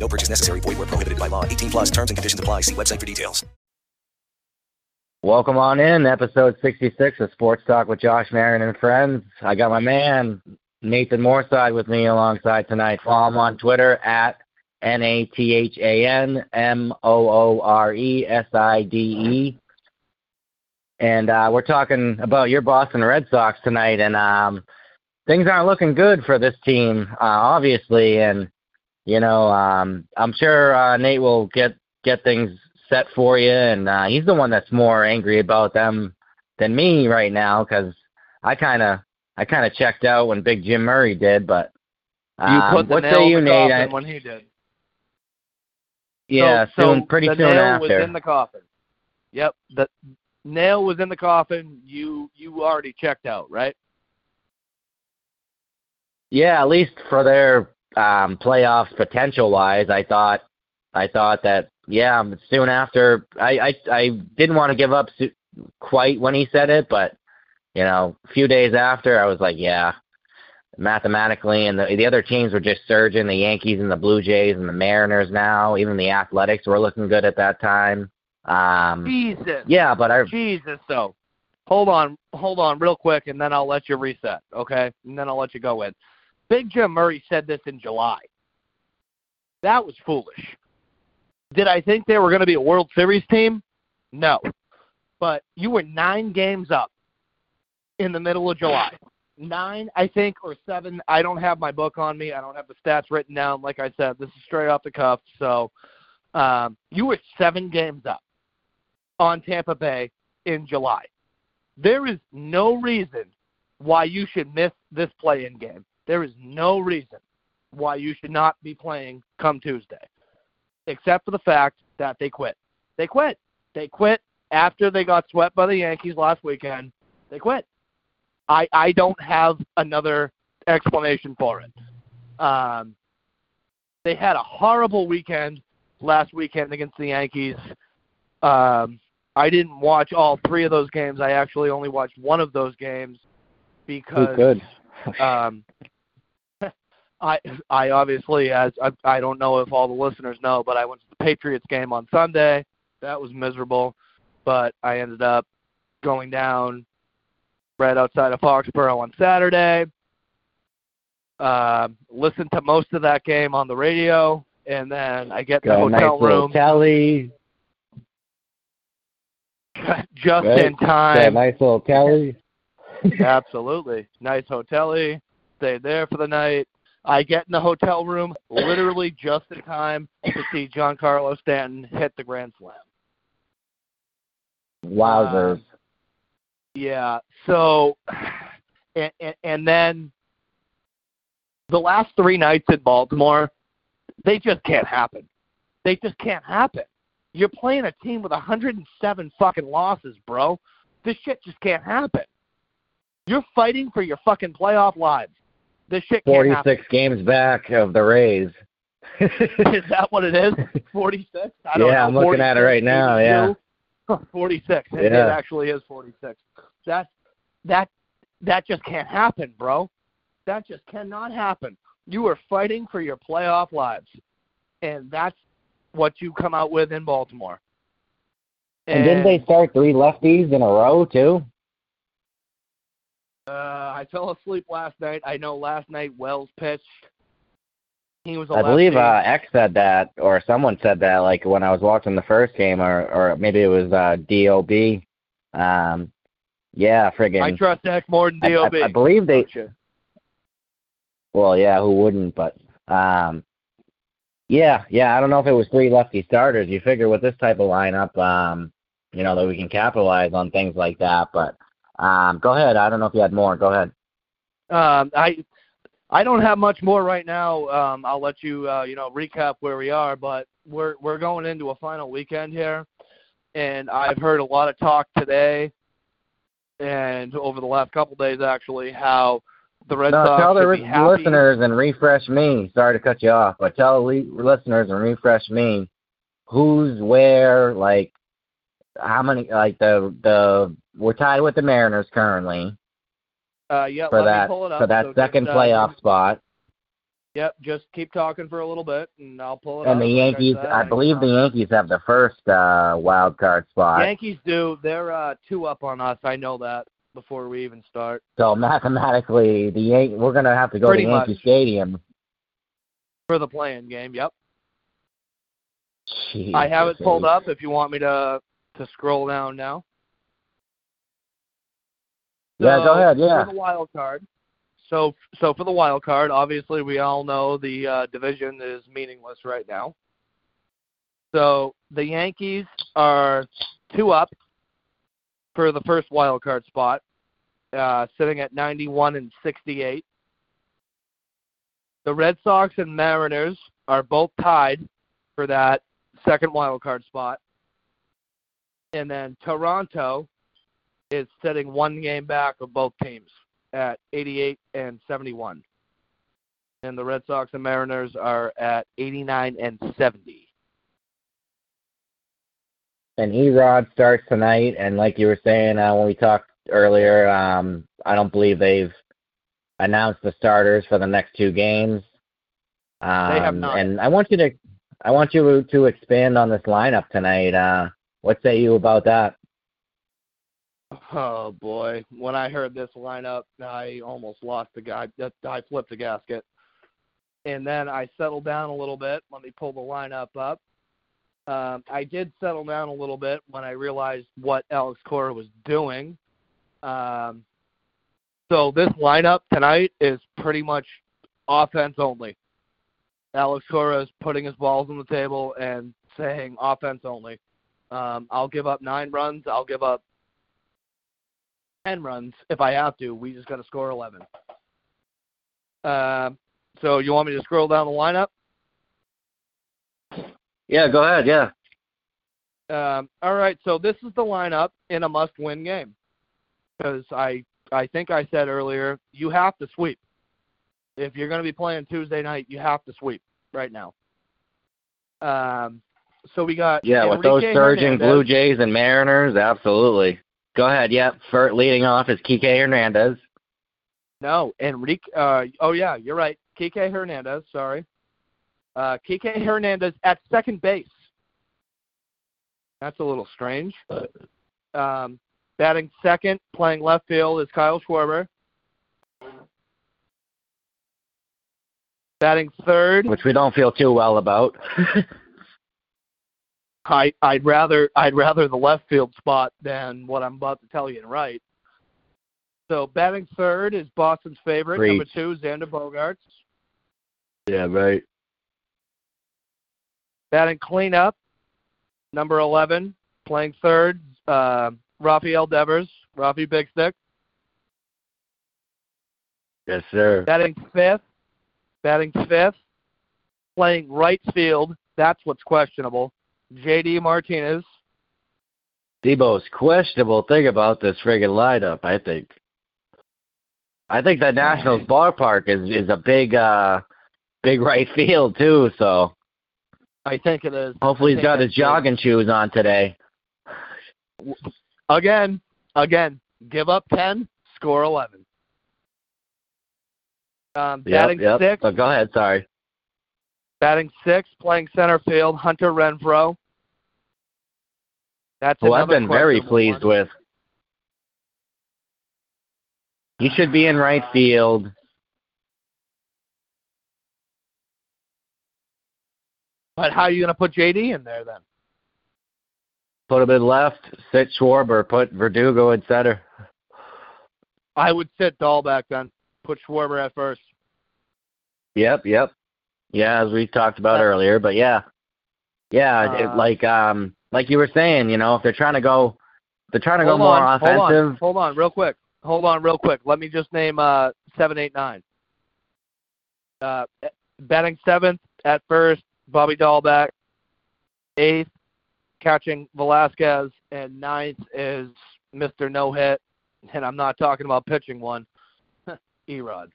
No purchase necessary. Void where prohibited by law. 18 plus terms and conditions apply. See website for details. Welcome on in, episode 66 of Sports Talk with Josh Marion and friends. I got my man, Nathan Mooreside, with me alongside tonight. Follow him on Twitter at N A T H A N M O O R E S I D E. And uh, we're talking about your Boston Red Sox tonight, and um, things aren't looking good for this team, uh, obviously. And you know, um, I'm sure uh, Nate will get get things set for you, and uh, he's the one that's more angry about them than me right now because I kind of I kind of checked out when Big Jim Murray did, but um, you put the what say you, Nate? I- when he did. yeah, so, soon, so pretty the soon nail after. was in the coffin. Yep, the nail was in the coffin. You you already checked out, right? Yeah, at least for their um, playoffs potential wise, I thought I thought that yeah, soon after I I, I didn't want to give up su- quite when he said it, but you know, a few days after, I was like, yeah, mathematically, and the the other teams were just surging. The Yankees and the Blue Jays and the Mariners now, even the Athletics were looking good at that time. Um, Jesus. yeah, but I Jesus. So, hold on, hold on, real quick, and then I'll let you reset, okay? And then I'll let you go in. Big Jim Murray said this in July. That was foolish. Did I think they were going to be a World Series team? No. But you were nine games up in the middle of July. Nine, I think, or seven. I don't have my book on me. I don't have the stats written down. Like I said, this is straight off the cuff. So um, you were seven games up on Tampa Bay in July. There is no reason why you should miss this play-in game. There is no reason why you should not be playing come Tuesday, except for the fact that they quit. They quit. They quit after they got swept by the Yankees last weekend. They quit. I I don't have another explanation for it. Um, they had a horrible weekend last weekend against the Yankees. Um, I didn't watch all three of those games. I actually only watched one of those games because could? um, I I obviously as I, I don't know if all the listeners know, but I went to the Patriots game on Sunday. That was miserable, but I ended up going down right outside of Foxborough on Saturday. Uh, listened to most of that game on the radio, and then I get the a nice hotel room Kelly. just Right. in time. nice little Kelly. Absolutely. Nice hotel Stayed there for the night. I get in the hotel room literally just in time to see Giancarlo Stanton hit the grand slam. Wowzers. Um, Yeah. So, and, and, and then the last three nights in Baltimore, they just can't happen. They just can't happen. You're playing a team with 107 fucking losses, bro. This shit just can't happen. You're fighting for your fucking playoff lives. This shit 46 games back of the Rays. Is that what it is? 46? I don't Yeah, know. I'm looking at it right now, yeah. 46. It, it actually is 46. That that that just can't happen, bro. That just cannot happen. You are fighting for your playoff lives. And that's what you come out with in Baltimore. And didn't they start three lefties in a row too? Uh, I fell asleep last night. I know last night Wells pitched. He was a I believe uh Eck said that or someone said that like when I was watching the first game or or maybe it was uh DOB. Um yeah, friggin' I trust Eck more than DOB. I, I believe they Don't well, yeah, who wouldn't, but um yeah, yeah, I don't know if it was three lefty starters. You figure with this type of lineup, um, you know, that we can capitalize on things like that, but um go ahead. I don't know if you had more. Go ahead. Um, I I don't have much more right now. Um, I'll let you uh, you know recap where we are, but we're we're going into a final weekend here. and I've heard a lot of talk today and over the last couple of days actually how the Red no, Sox tell the should be happy. listeners and refresh me. Sorry to cut you off, but tell the listeners and refresh me who's where, like how many, like the the we're tied with the Mariners currently Uh, yeah, for that me pull it up. for that So second just, uh, playoff spot. Yep, just keep talking for a little bit, and I'll pull it up. And up. the Like I Yankees, I believe the Yankees have the first uh, wild card spot. Yankees do. They're uh, two up on us. I know that before we even start. So mathematically, the Yan- we're gonna have to go Pretty to Yankee much. Stadium. For the playing game, yep. Jeez, I have it pulled up if you want me to to scroll down now. Yeah, go ahead, yeah. For the wild card. So so for the wild card, obviously we all know the uh, division is meaningless right now. So the Yankees are two up for the first wild card spot, uh, sitting at 91 and 68. The Red Sox and Mariners are both tied for that second wild card spot. And then Toronto is sitting one game back of both teams at 88 and 71. And the Red Sox and Mariners are at 89 and 70. And Erod starts tonight, and like you were saying uh, when we talked earlier, um, I don't believe they've announced the starters for the next two games. Um, They have not. And I want you to, I want you to expand on this lineup tonight. Uh, what say you about that? Oh boy, when I heard this lineup, I almost lost the guy. I flipped the gasket. And then I settled down a little bit. Let me pull the lineup up. Um, I did settle down a little bit when I realized what Alex Cora was doing. Um, so this lineup tonight is pretty much offense only. Alex Cora is putting his balls on the table and saying offense only. Um, I'll give up nine runs. I'll give up 10 runs if I have to. We just got to score 11. Uh, so you want me to scroll down the lineup? Yeah, go ahead. Yeah. Um, all right, so this is the lineup in a must-win game because I I think I said earlier you have to sweep. If you're going to be playing Tuesday night, you have to sweep right now. Um, so we got Yeah, with those surging Hernandez. Blue Jays and Mariners, absolutely. Go ahead. Yep. For leading off is Kike Hernandez. No, Enrique. Uh, oh yeah, you're right. Kike Hernandez. Sorry. Uh, Kike Hernandez at second base. That's a little strange. Um, batting second, playing left field is Kyle Schwarber. Batting third, which we don't feel too well about. I I'd rather I'd rather the left field spot than what I'm about to tell you. In right. So batting third is Boston's favorite, Preach. number two, Xander Bogaerts. yeah, right. Batting cleanup, number 11, playing third, uh, Rafael Devers, Rafi Big Stick. Yes, sir. Batting fifth, batting fifth, playing right field. That's what's questionable. J.D. Martinez. The most questionable thing about this friggin' lineup, I think. I think the Nationals ballpark is is a big uh big right field too, so I think it is. hopefully he's got his jogging shoes on today. Again, again, give up 10, score 11. Um, batting yep. sixth, But go ahead, sorry. Batting sixth, playing center field, Hunter Renfroe. That's Who I've been very pleased one. with. He should be in right field. But how are you going to put JD in there then? Put him in left, sit Schwarber, put Verdugo in center. I would sit Dalbec then. Put Schwarber at first. Yep, yep. Yeah, as we talked about Uh, earlier, but yeah. Yeah, it, Uh, like um like you were saying, you know, if they're trying to go they're trying to go hold more on, offensive. Hold on, hold on, real quick. Hold on, real quick. Let me just name uh seven, eight, nine. Uh, batting seventh at first, Bobby Dalbec. Eighth, catching Vazquez, and ninth is Mr. No Hit, and I'm not talking about pitching one, Erod.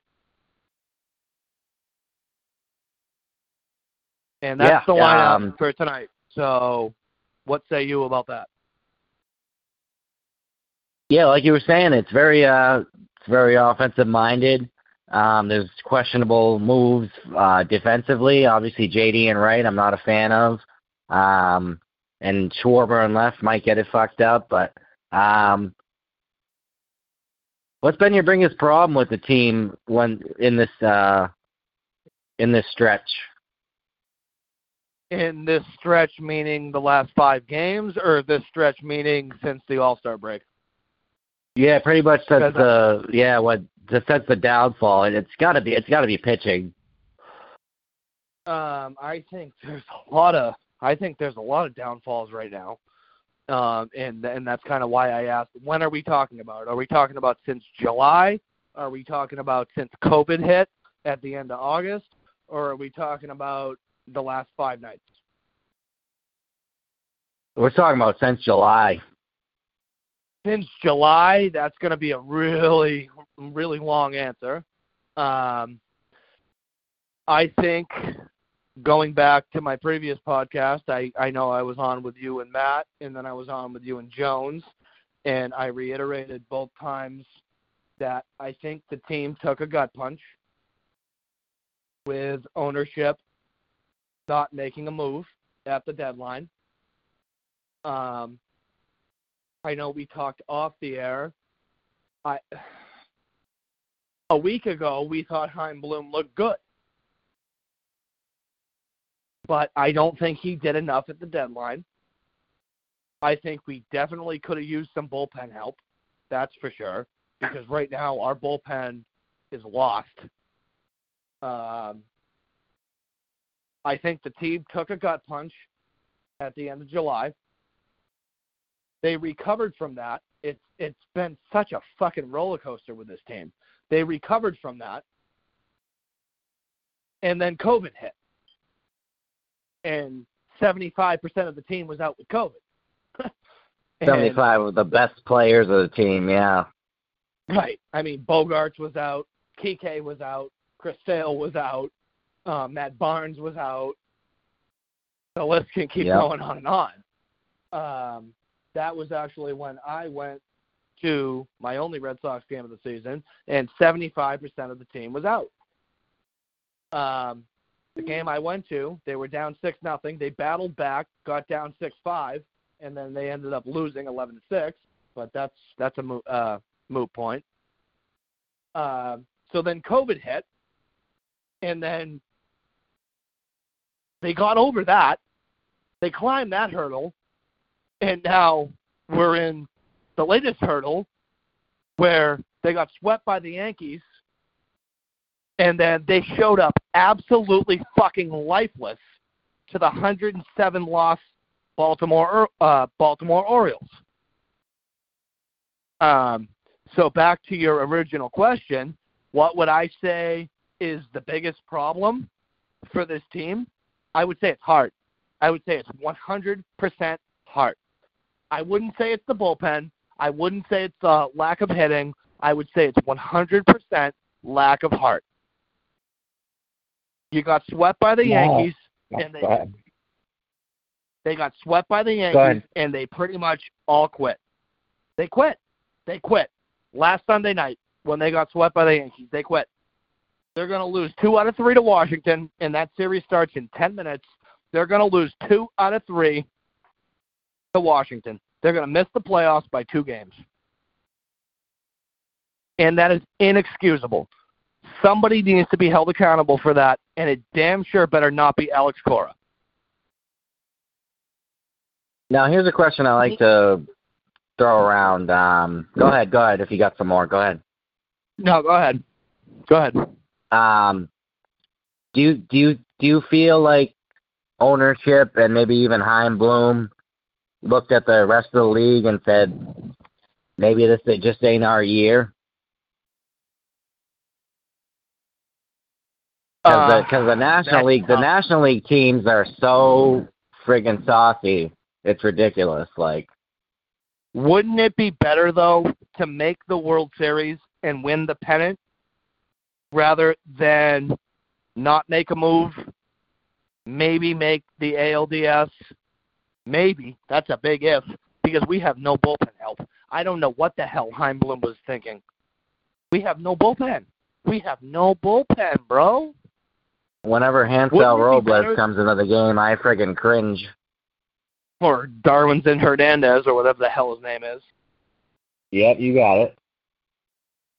And that's Yeah, the lineup um, for tonight. So, what say you about that? Yeah, like you were saying, it's very uh it's very offensive minded. Um, there's questionable moves uh, defensively. Obviously, JD and Wright, I'm not a fan of. Um, and Schwarber and left might get it fucked up. But um, what's been your biggest problem with the team when in this uh, in this stretch? In this stretch, meaning the last five games, or this stretch meaning since the All Star break? Yeah, pretty much that's Because the yeah what that's the downfall, and it's got to be it's got to be pitching. Um, I think there's a lot of I think there's a lot of downfalls right now, um, and and that's kind of why I asked when are we talking about? Are we talking about since July? Are we talking about since COVID hit at the end of August, or are we talking about the last five nights? We're talking about since July. Since July, that's going to be a really really long answer. Um, I think going back to my previous podcast, I, I know I was on with you and Matt, and then I was on with you and Jones, and I reiterated both times that I think the team took a gut punch with ownership not making a move at the deadline. Um, I know we talked off the air. I a week ago we thought Chaim Bloom looked good but I don't think he did enough at the deadline. I think we definitely could have used some bullpen help. That's for sure. Because right now our bullpen is lost. Um, I think the team took a gut punch at the end of July. They recovered from that. It's it's been such a fucking roller coaster with this team. They recovered from that. And then COVID hit and 75% of the team was out with COVID. 75 of the best players of the team, yeah. Right. I mean, Bogaerts was out, Kike was out, Chris Sale was out, um, Matt Barnes was out. The list can keep Yep. going on and on. Um, that was actually when I went to my only Red Sox game of the season, and 75% of the team was out. Um, the game I went to, they were down six nothing. They battled back, got down six five, and then they ended up losing eleven to six. But that's that's a mo- uh, moot point. Uh, so then COVID hit, and then they got over that. They climbed that hurdle, and now we're in the latest hurdle where they got swept by the Yankees and then they showed up absolutely fucking lifeless to the 107 loss Baltimore uh, Baltimore Orioles. Um, so back to your original question, what would I say is the biggest problem for this team? I would say it's heart. I would say it's 100% heart. I wouldn't say it's the bullpen. I wouldn't say it's uh, lack of hitting. I would say it's 100% lack of heart. You got swept by the Wow. Yankees, and they Go they got swept by the Yankees, and they pretty much all quit. They quit. They quit. Last Sunday night, when they got swept by the Yankees, they quit. They're going to lose two out of three to Washington, and that series starts in 10 minutes. They're going to lose two out of three to Washington. They're going to miss the playoffs by two games. And that is inexcusable. Somebody needs to be held accountable for that, and it damn sure better not be Alex Cora. Now, here's a question I like to throw around. Um, go ahead, go ahead. If you got some more, go ahead. No, go ahead. Go ahead. Um, do you do you do you feel like ownership and maybe even Chaim Bloom looked at the rest of the league and said, maybe this just ain't our year? Because Uh, the, 'cause the National League, the tough. National League teams are so friggin' saucy it's ridiculous. Like, wouldn't it be better though to make the World Series and win the pennant rather than not make a move? Maybe make the ALDS. Maybe that's a big if because we have no bullpen help. I don't know what the hell Chaim Bloom was thinking. We have no bullpen. We have no bullpen, bro. Whenever Hansel Robles comes into the game, I friggin' cringe. Or Darwinzon Hernandez, or whatever the hell his name is. Yep, you got it.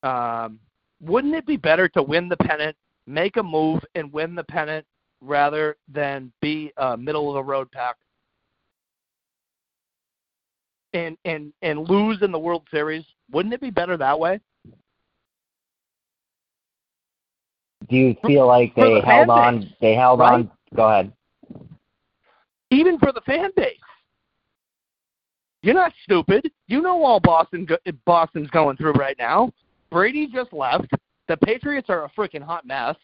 Um, wouldn't it be better to win the pennant, make a move, and win the pennant rather than be a middle of the road pack and and and lose in the World Series? Wouldn't it be better that way? Do you feel like they the held on? Base, they held right? on. Go ahead. Even for the fan base, you're not stupid. You know all Boston Boston's going through right now. Brady just left. The Patriots are a freaking hot mess.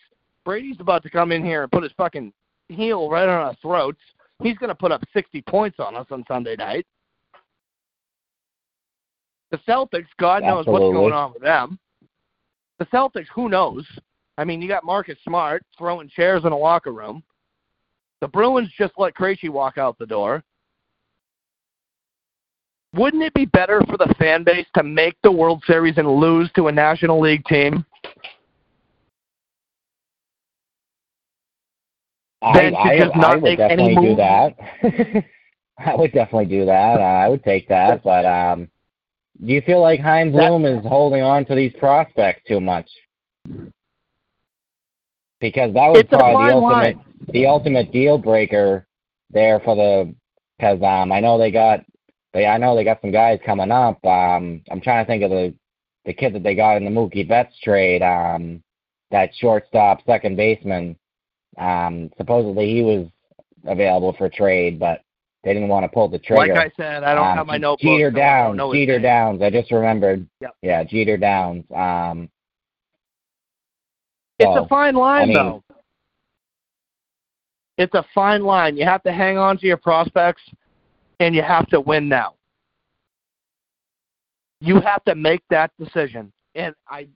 Brady's about to come in here and put his fucking heel right on our throats. He's going to put up 60 points on us on Sunday night. The Celtics, God knows Absolutely. what's going on with them. The Celtics, who knows? I mean, you got Marcus Smart throwing chairs in a locker room. The Bruins just let Krejci walk out the door. Wouldn't it be better for the fan base to make the World Series and lose to a National League team? I, I, I would definitely do that. I would definitely do that. Uh, I would take that, but um, do you feel like Chaim Bloom is holding on to these prospects too much? Because that was probably the ultimate line. the ultimate deal breaker there for the because um I know they got they I know they got some guys coming up. Um I'm trying to think of the the kid that they got in the Mookie Betts trade, um that shortstop second baseman. Um supposedly he was available for trade, but they didn't want to pull the trigger. Like I said, I don't um, have my notebook. Jeter so Downs. Jeter Downs. I just remembered. Yep. Yeah, Jeter Downs. Um, it's a fine line, I mean, though. It's a fine line. You have to hang on to your prospects, and you have to win now. You have to make that decision, and I,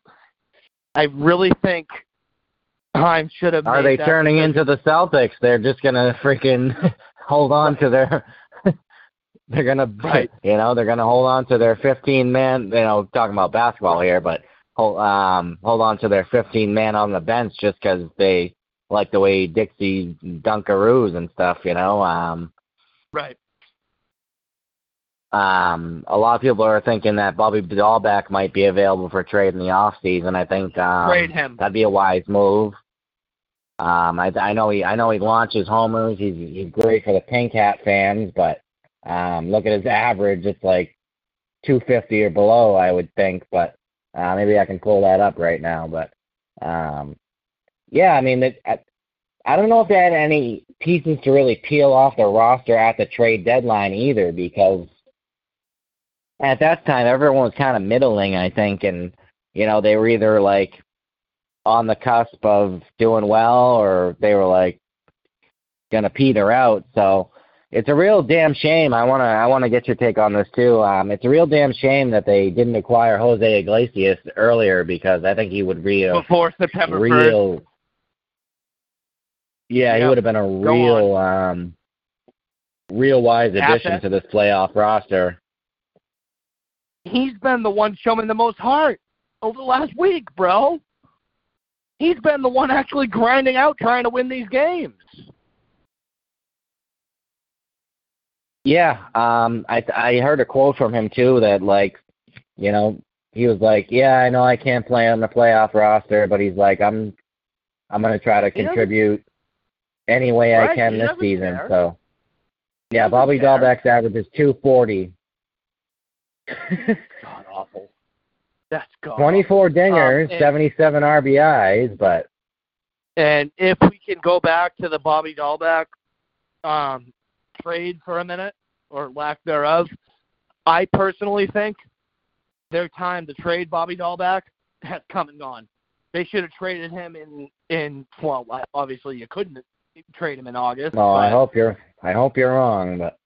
I really think Chaim should have. Are they turning decision. into the Celtics? They're just gonna freaking hold on to their they're gonna right. you know they're gonna hold on to their 15 man you know talking about basketball here but hold um hold on to their 15 man on the bench just because they like the way Dixie Dunkaroos and stuff you know um right um a lot of people are thinking that Bobby Dalbec might be available for trade in the off season I think um trade him that'd be a wise move um, I, I know he I know he launches homers. He's he's great for the Pink Hat fans, but um, look at his average. It's like 250 or below, I would think. But uh, maybe I can pull that up right now. But um, yeah, I mean, it, I, I don't know if they had any pieces to really peel off the roster at the trade deadline either, because at that time everyone was kind of middling, I think, and you know they were either like on the cusp of doing well or they were like gonna peter out. So it's a real damn shame. I wanna I wanna get your take on this too. Um it's a real damn shame that they didn't acquire Jose Iglesias earlier because I think he would be a before September real 1st. Yeah, he would have been a real um real wise addition Asset. to this playoff roster. He's been the one showing the most heart over the last week, bro. He's been the one actually grinding out trying to win these games. Yeah, um, I I heard a quote from him too that like, you know, he was like, "Yeah, I know I can't play on the playoff roster, but he's like, I'm, I'm gonna try to contribute any way I can this season." care. So, yeah, Bobby care. Dalbec's average is 240, God awful. That's god 24 dingers, Um, 77 RBIs, but And if we can go back to the Bobby Dalbec um, trade for a minute, or lack thereof, I personally think their time to trade Bobby Dalbec has come and gone. They should have traded him in in well, obviously you couldn't trade him in August. well, I hope you're I hope you're wrong, but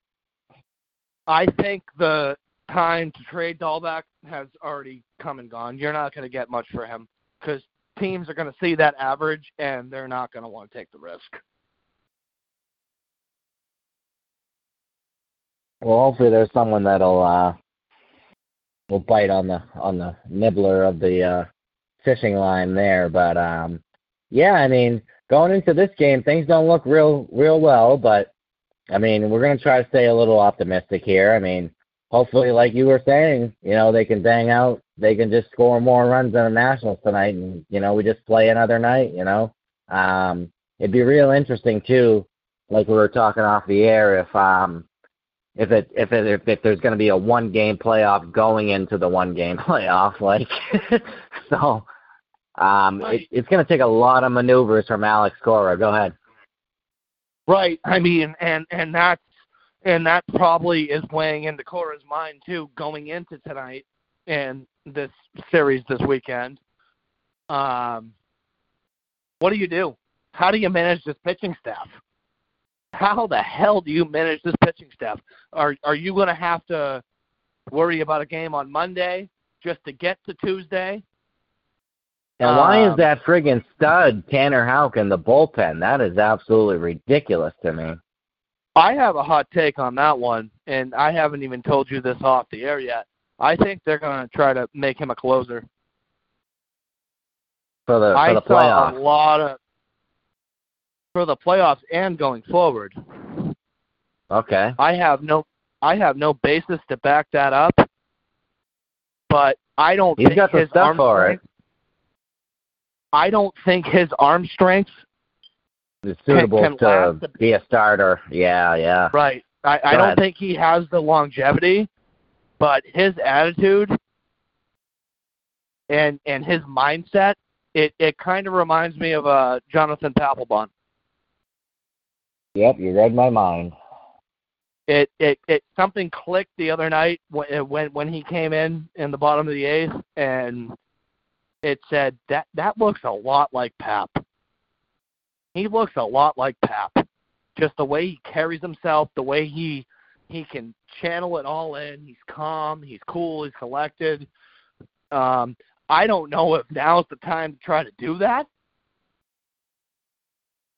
I think the time to trade Dalbec has already come and gone. You're not going to get much for him because teams are going to see that average and they're not going to want to take the risk. Well, hopefully there's someone that'll uh will bite on the on the nibbler of the uh fishing line there. But um yeah, I mean, going into this game things don't look real real well, but I mean, we're gonna try to stay a little optimistic here. I mean, hopefully like you were saying, you know, they can bang out they can just score more runs than the Nationals tonight and, you know, we just play another night, you know. Um it'd be real interesting too, like we were talking off the air, if um if it if it if, if there's going to be a one game playoff going into the one game playoff like so um it, it's going to take a lot of maneuvers from Alex Cora. Go ahead. Right. I mean and and that's and that probably is weighing into Cora's mind too going into tonight and this series this weekend um what do you do how do you manage this pitching staff how the hell do you manage this pitching staff? Are are you going to have to worry about a game on Monday just to get to Tuesday? And why Um, is that friggin' stud Tanner Houck in the bullpen? That is absolutely ridiculous to me. I have a hot take on that one, and I haven't even told you this off the air yet. I think they're going to try to make him a closer. For the for I the saw playoffs. a lot of for the playoffs and going forward. Okay. I have no I have no basis to back that up, but I don't He's think got the his stuff arm for it. strength, I don't think his arm strength It's suitable can to last be a starter. Yeah, yeah. right. I, I don't ahead. think he has the longevity, but his attitude and and his mindset it it kind of reminds me of uh Jonathan Papelbon. Yep, you read my mind. it it it something clicked the other night when when when he came in in the bottom of the eighth and it said that that looks a lot like Pap. He looks a lot like Pap. Just the way he carries himself, the way he he can channel it all in. He's calm, he's cool, he's collected. Um I don't know if now's the time to try to do that.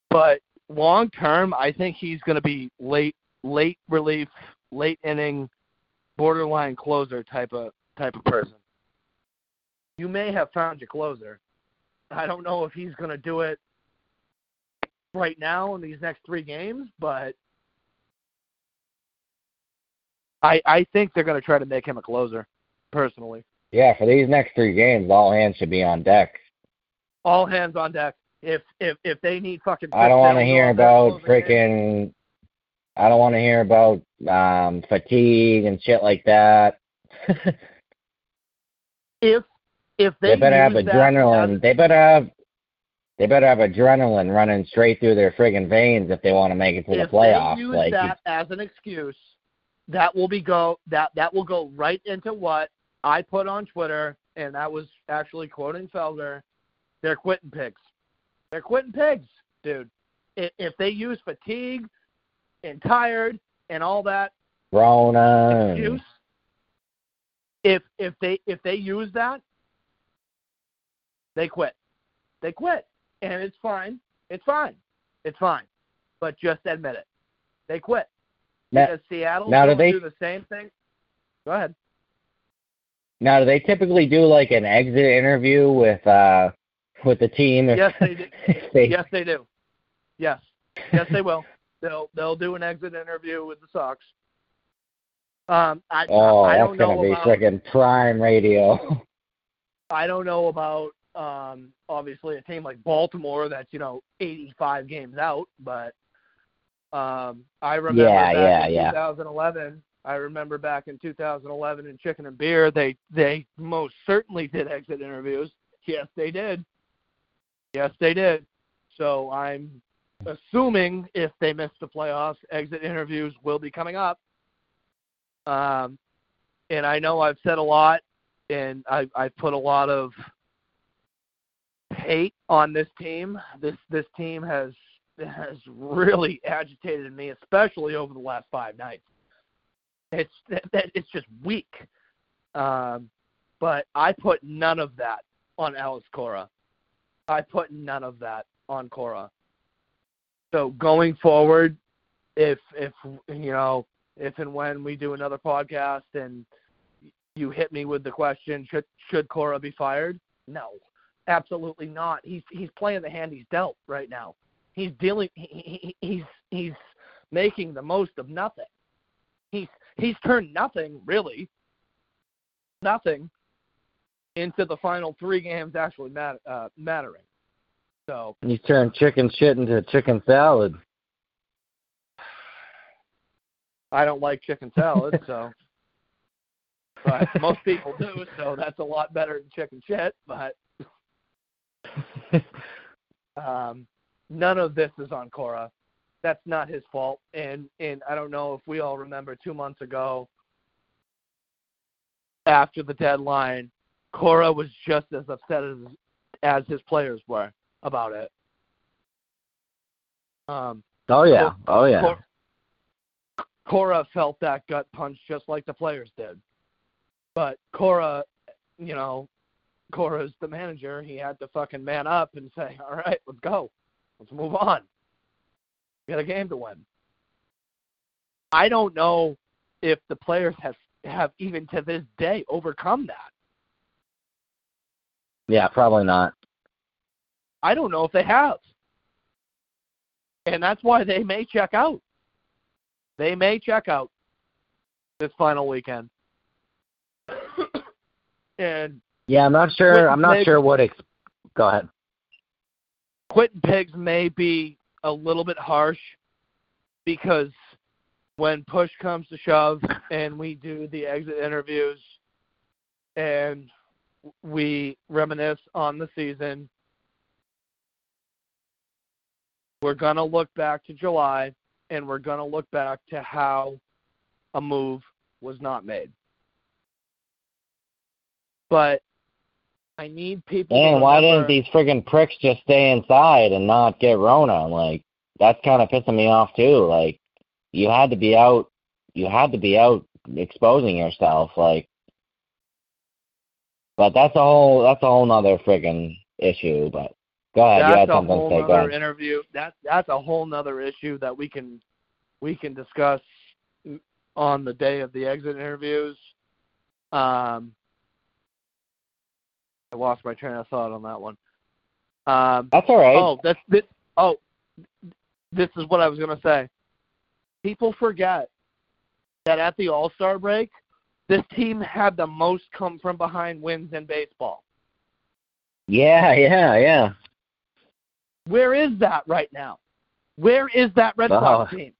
But long term, I think he's going to be late late relief, late inning, borderline closer type of type of person. You may have found your closer. I don't know if he's going to do it right now in these next three games, but I I think they're going to try to make him a closer. Personally, Yeah, for these next three games, all hands should be on deck. all hands on deck. If if if they need fucking, I don't want to hear about to go out there closing freaking. games, I don't want to hear about um fatigue and shit like that. If if they, they better have use that adrenaline. They better have. They better have adrenaline running straight through their friggin' veins if they want to make it to if the playoffs. they use like, that as an excuse, that will be go that that will go right into what I put on Twitter, and that was actually quoting Felger. They're quitting pigs. They're quitting pigs, dude. If, if they use fatigue and tired and all that Rona. excuse, if if they if they use that, they quit. They quit, and it's fine. It's fine. It's fine. But just admit it. They quit. Now, Because Seattle now do they- do the same thing. Go ahead. now, do they typically do like an exit interview with uh with the team? if- Yes, they do. they- Yes, they do. Yes, yes, they will. They'll they'll do an exit interview with the Sox. Um, I Oh, I that's don't know gonna be about, freaking prime radio. I don't know about um obviously a team like Baltimore that's you know 85 games out, but um I remember Yeah, back yeah, in yeah. 2011. I remember back in 2011 in Chicken and Beer, they they most certainly did exit interviews. Yes, they did. Yes, they did. So I'm assuming if they miss the playoffs, exit interviews will be coming up. Um, and I know I've said a lot, and I I've put a lot of hate on this team. This this team has has really agitated me, especially over the last five nights. It's it's just weak. Um, but I put none of that on Alex Cora. I put none of that on Cora. So going forward, if if you know if and when we do another podcast and you hit me with the question, should should Cora be fired? No, absolutely not. He's he's playing the hand he's dealt right now. He's dealing. He, he, he's he's making the most of nothing. He's he's turned nothing really, nothing, into the final three games actually mat, uh, mattering. So he's turned chicken shit into chicken salad. I don't like chicken salad, so but most people do, so that's a lot better than chicken shit. But um, none of this is on Cora. That's not his fault. And and I don't know if we all remember two months ago, after the deadline, Cora was just as upset as as his players were about it. Um, oh yeah, oh yeah. Cora, Cora felt that gut punch just like the players did. But Cora, you know, Cora's the manager. He had to fucking man up and say, "All right, let's go, let's move on. We got a game to win." I don't know if the players have have even to this day overcome that. Yeah, probably not. I don't know if they have. And that's why they may check out. They may check out this final weekend. and yeah, I'm not sure. I'm not sure what. Ex- Go ahead. Quitting pigs may be a little bit harsh because when push comes to shove and we do the exit interviews and we reminisce on the season, we're going to look back to July and we're going to look back to how a move was not made. But I need people. Man, why didn't these friggin' pricks just stay inside and not get Rona? Like that's kind of pissing me off too. Like you had to be out. You had to be out exposing yourself. Like, but that's a whole that's a whole nother friggin' issue. But go ahead, that's you had something to say. Go ahead. interview. That's that's a whole nother issue that we can we can discuss on the day of the exit interviews. Um, I lost my train of thought on that one. Um, That's all right. Oh, that's this. Oh, this is what I was gonna say. People forget that at the All Star break, this team had the most come from behind wins in baseball. Yeah, yeah, yeah. Where is that right now? Where is that Red Sox Oh. team?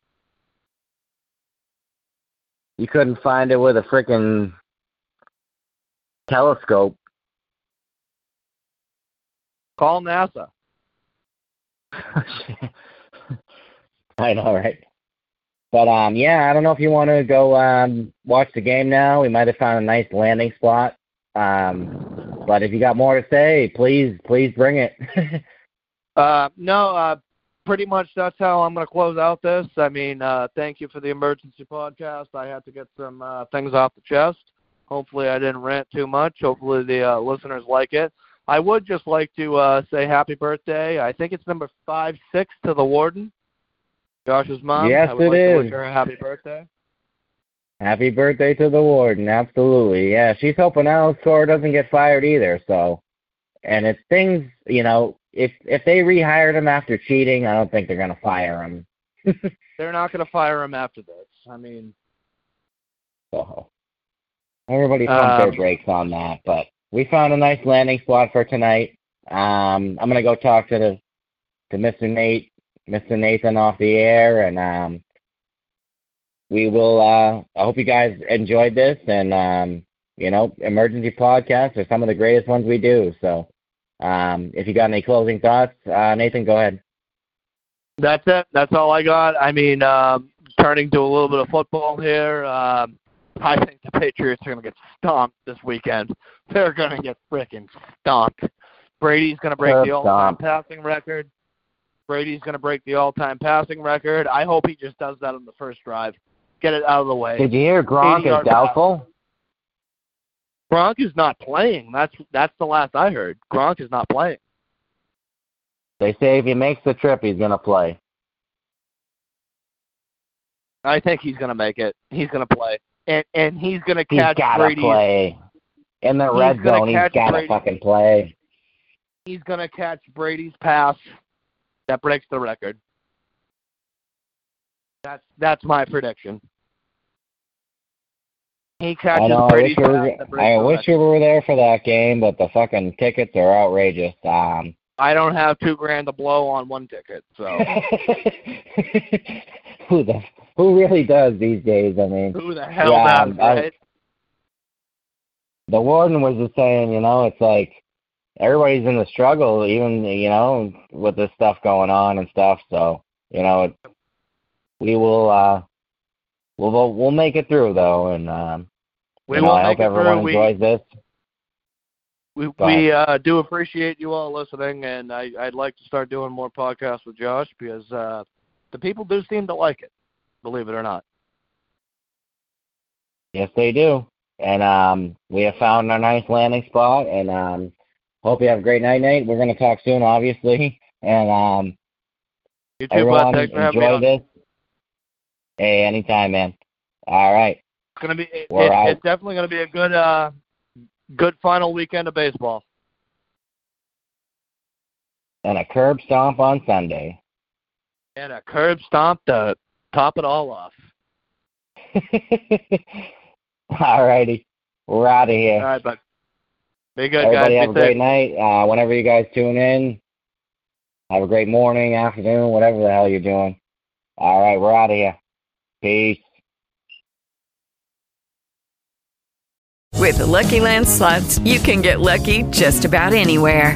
You couldn't find it with a freaking telescope. Call NASA. I know, right? But um, yeah, I don't know if you want to go um watch the game now. We might have found a nice landing spot. Um, but if you got more to say, please, please bring it. Uh, no, uh, pretty much that's how I'm going to close out this. I mean, uh, thank you for the emergency podcast. I had to get some uh, things off the chest. Hopefully, I didn't rant too much. Hopefully, the uh, listeners like it. I would just like to uh, say happy birthday. I think it's number five six to the warden, Josh's mom. Yes, I would it like to wish her a happy birthday. Happy birthday to the warden, absolutely. Yeah, she's hoping Alex Cora doesn't get fired either. So, and if things, you know, if if they rehired him after cheating, I don't think they're gonna fire him. They're not going to fire him after this. I mean, So everybody pump their Um, brakes on that. But we found a nice landing spot for tonight. Um, I'm gonna go talk to the to Mr. Nate, Mr. Nathan off the air, and um, we will. Uh, I hope you guys enjoyed this, and um, you know, emergency podcasts are some of the greatest ones we do. So, um, if you got any closing thoughts, uh, Nathan, go ahead. That's it. That's all I got. I mean, um, turning to a little bit of football here. Um, I think the Patriots are going to get stomped this weekend. They're going to get freaking stomped. Brady's going to break Curb the all-time passing record. Brady's going to break the all-time passing record. I hope he just does that on the first drive. get it out of the way. Did you hear Gronk is doubtful? Gronk is not playing. That's that's the last I heard. Gronk is not playing. They say if he makes the trip, he's gonna play. I think he's going to make it. He's going to play, and and he's going to He's catch gotta Brady's. play. In the He's red zone, he's catch gotta fucking play. He's going to catch Brady's pass that breaks the record. That's that's my prediction. He catches I know. I Brady's wish, we pass were, I wish we were there for that game, but the fucking tickets are outrageous. Um, I don't have two grand to blow on one ticket, so who the who really does these days? I mean, who the hell Yeah, does, I- right? the warden was just saying, you know, it's like everybody's in the struggle, even you know, with this stuff going on and stuff. So you know, it, we will uh, we'll we'll we'll make it through though, and um, We you know, I hope everyone through. We, enjoys this. we, we uh, do appreciate you all listening, and I, I'd like to start doing more podcasts with Josh because uh, the people do seem to like it, believe it or not. Yes, they do. And um, we have found our nice landing spot, and um, hope you have a great night, Nate. We're going to talk soon, obviously. And um, You too, everyone, Thanks for having me enjoy this. Hey, anytime, man. All right. It's gonna be. It, it- it's definitely gonna be a good, uh, good final weekend of baseball. And a curb stomp on Sunday. And a curb stomp to top it all off. All righty. We're out of here. All right, bud. Be good, Everybody guys. have a safe. great night. Uh, whenever you guys tune in, have a great morning, afternoon, whatever the hell you're doing. All right, we're out of here. Peace. With the Lucky Land slots, you can get lucky just about anywhere.